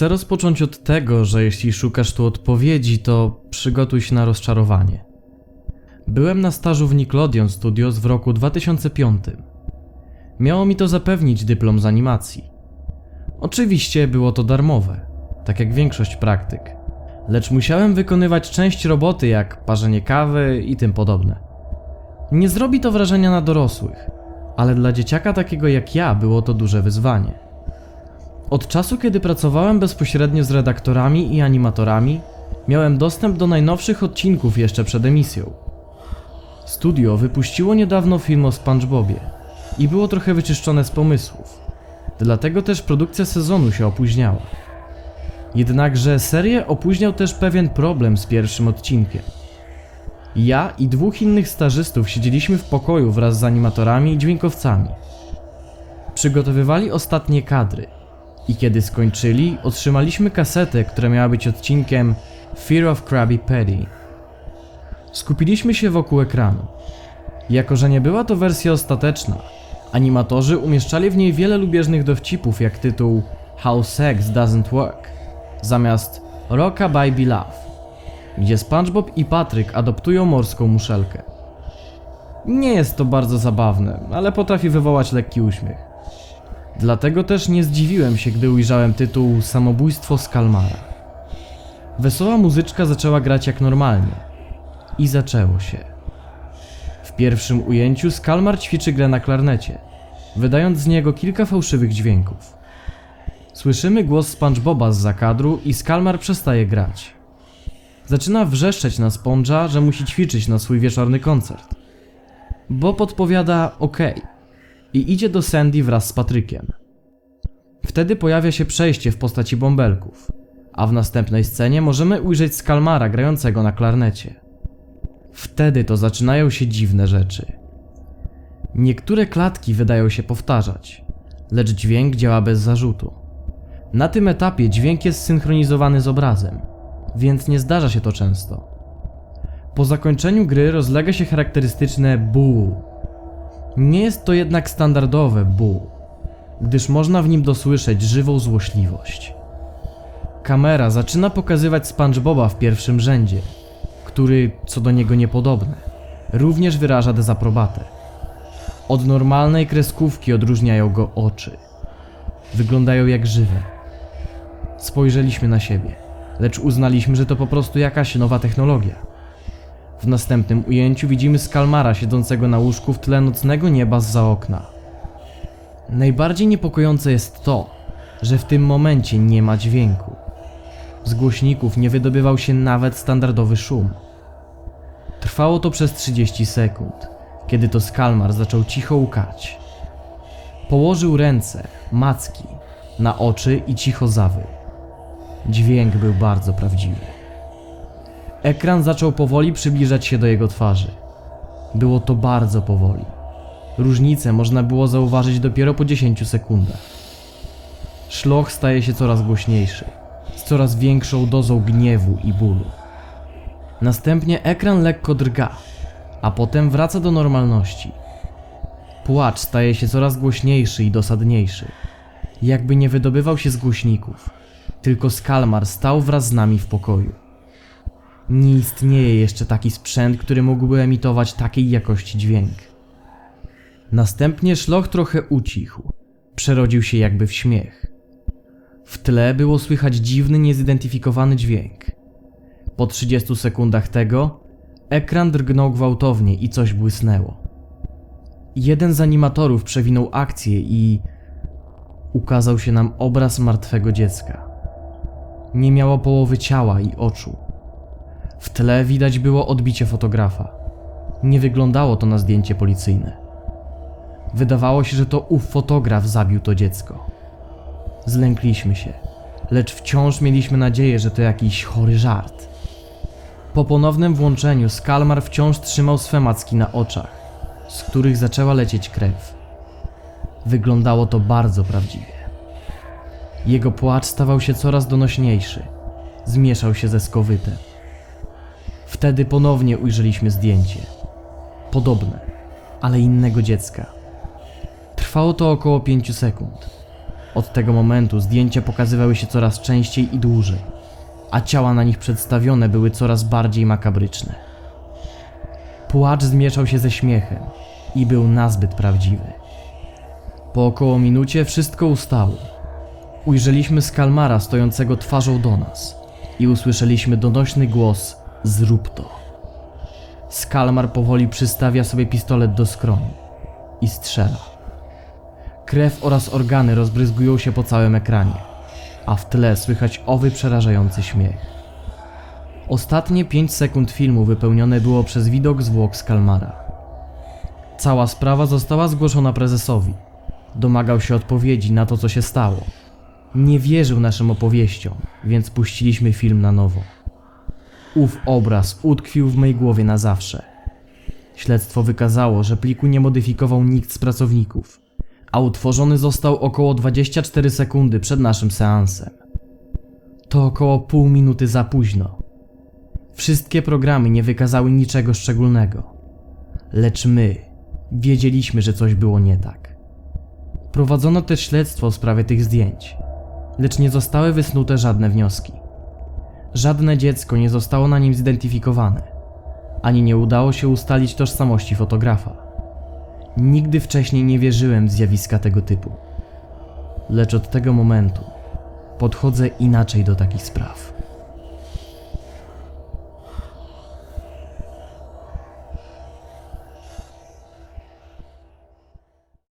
Chcę rozpocząć od tego, że jeśli szukasz tu odpowiedzi, to przygotuj się na rozczarowanie. Byłem na stażu w Nickelodeon Studios w roku 2005. Miało mi to zapewnić dyplom z animacji. Oczywiście było to darmowe, tak jak większość praktyk, lecz musiałem wykonywać część roboty jak parzenie kawy i tym podobne. Nie zrobi to wrażenia na dorosłych, ale dla dzieciaka takiego jak ja było to duże wyzwanie. Od czasu, kiedy pracowałem bezpośrednio z redaktorami i animatorami, miałem dostęp do najnowszych odcinków jeszcze przed emisją. Studio wypuściło niedawno film o SpongeBobie i było trochę wyczyszczone z pomysłów. Dlatego też produkcja sezonu się opóźniała. Jednakże serię opóźniał też pewien problem z pierwszym odcinkiem. Ja i dwóch innych stażystów siedzieliśmy w pokoju wraz z animatorami i dźwiękowcami. Przygotowywali ostatnie kadry i kiedy skończyli, otrzymaliśmy kasetę, która miała być odcinkiem Fear of Krabby Patty. Skupiliśmy się wokół ekranu. Jako, że nie była to wersja ostateczna, animatorzy umieszczali w niej wiele lubieżnych dowcipów jak tytuł How Sex Doesn't Work zamiast Rockabye Love, gdzie SpongeBob i Patryk adoptują morską muszelkę. Nie jest to bardzo zabawne, ale potrafi wywołać lekki uśmiech. Dlatego też nie zdziwiłem się, gdy ujrzałem tytuł Samobójstwo z Kalmara. Wesoła muzyczka zaczęła grać jak normalnie. I zaczęło się. W pierwszym ujęciu Skalmar ćwiczy grę na klarnecie, wydając z niego kilka fałszywych dźwięków. Słyszymy głos SpongeBoba z zakadru i Skalmar przestaje grać. Zaczyna wrzeszczeć na Sponge'a, że musi ćwiczyć na swój wieczorny koncert. Bo podpowiada OK i idzie do Sandy wraz z Patrykiem. Wtedy pojawia się przejście w postaci bąbelków, a w następnej scenie możemy ujrzeć Skalmara grającego na klarnecie. Wtedy to zaczynają się dziwne rzeczy. Niektóre klatki wydają się powtarzać, lecz dźwięk działa bez zarzutu. Na tym etapie dźwięk jest synchronizowany z obrazem, więc nie zdarza się to często. Po zakończeniu gry rozlega się charakterystyczne bu. Nie jest to jednak standardowe bu, gdyż można w nim dosłyszeć żywą złośliwość. Kamera zaczyna pokazywać SpongeBoba w pierwszym rzędzie, który, co do niego niepodobne, również wyraża dezaprobatę. Od normalnej kreskówki odróżniają go oczy. Wyglądają jak żywe. Spojrzeliśmy na siebie, lecz uznaliśmy, że to po prostu jakaś nowa technologia. W następnym ujęciu widzimy Skalmara siedzącego na łóżku w tle nocnego nieba zza okna. Najbardziej niepokojące jest to, że w tym momencie nie ma dźwięku. Z głośników nie wydobywał się nawet standardowy szum. Trwało to przez 30 sekund, kiedy to Skalmar zaczął cicho łkać. Położył ręce, macki, na oczy i cicho zawył. Dźwięk był bardzo prawdziwy. Ekran zaczął powoli przybliżać się do jego twarzy. Było to bardzo powoli. Różnicę można było zauważyć dopiero po 10 sekundach. Szloch staje się coraz głośniejszy, z coraz większą dozą gniewu i bólu. Następnie ekran lekko drga, a potem wraca do normalności. Płacz staje się coraz głośniejszy i dosadniejszy, jakby nie wydobywał się z głośników, tylko Skalmar stał wraz z nami w pokoju. Nie istnieje jeszcze taki sprzęt, który mógłby emitować takiej jakości dźwięk. Następnie szloch trochę ucichł, przerodził się jakby w śmiech. W tle było słychać dziwny, niezidentyfikowany dźwięk. Po 30 sekundach tego ekran drgnął gwałtownie i coś błysnęło. Jeden z animatorów przewinął akcję i ukazał się nam obraz martwego dziecka. Nie miało połowy ciała i oczu. W tle widać było odbicie fotografa. Nie wyglądało to na zdjęcie policyjne. Wydawało się, że to ów fotograf zabił to dziecko. Zlękliśmy się, lecz wciąż mieliśmy nadzieję, że to jakiś chory żart. Po ponownym włączeniu Skalmar wciąż trzymał swe macki na oczach, z których zaczęła lecieć krew. Wyglądało to bardzo prawdziwie. Jego płacz stawał się coraz donośniejszy, zmieszał się ze skowytem. Wtedy ponownie ujrzeliśmy zdjęcie. Podobne, ale innego dziecka. Trwało to około 5 sekund. Od tego momentu zdjęcia pokazywały się coraz częściej i dłużej, a ciała na nich przedstawione były coraz bardziej makabryczne. Płacz zmieszał się ze śmiechem i był nazbyt prawdziwy. Po około minucie wszystko ustało. Ujrzeliśmy Skalmara stojącego twarzą do nas i usłyszeliśmy donośny głos: Zrób to. Skalmar powoli przystawia sobie pistolet do skroni i strzela. Krew oraz organy rozbryzgują się po całym ekranie, a w tle słychać owy przerażający śmiech. Ostatnie 5 sekund filmu wypełnione było przez widok zwłok Skalmara. Cała sprawa została zgłoszona prezesowi. Domagał się odpowiedzi na to, co się stało. Nie wierzył naszym opowieściom, więc puściliśmy film na nowo. Ów obraz utkwił w mej głowie na zawsze. Śledztwo wykazało, że pliku nie modyfikował nikt z pracowników, a utworzony został około 24 sekundy przed naszym seansem. To około pół minuty za późno. Wszystkie programy nie wykazały niczego szczególnego, lecz my wiedzieliśmy, że coś było nie tak. Prowadzono też śledztwo w sprawie tych zdjęć, lecz nie zostały wysnute żadne wnioski. Żadne dziecko nie zostało na nim zidentyfikowane, ani nie udało się ustalić tożsamości fotografa. Nigdy wcześniej nie wierzyłem w zjawiska tego typu, lecz od tego momentu podchodzę inaczej do takich spraw.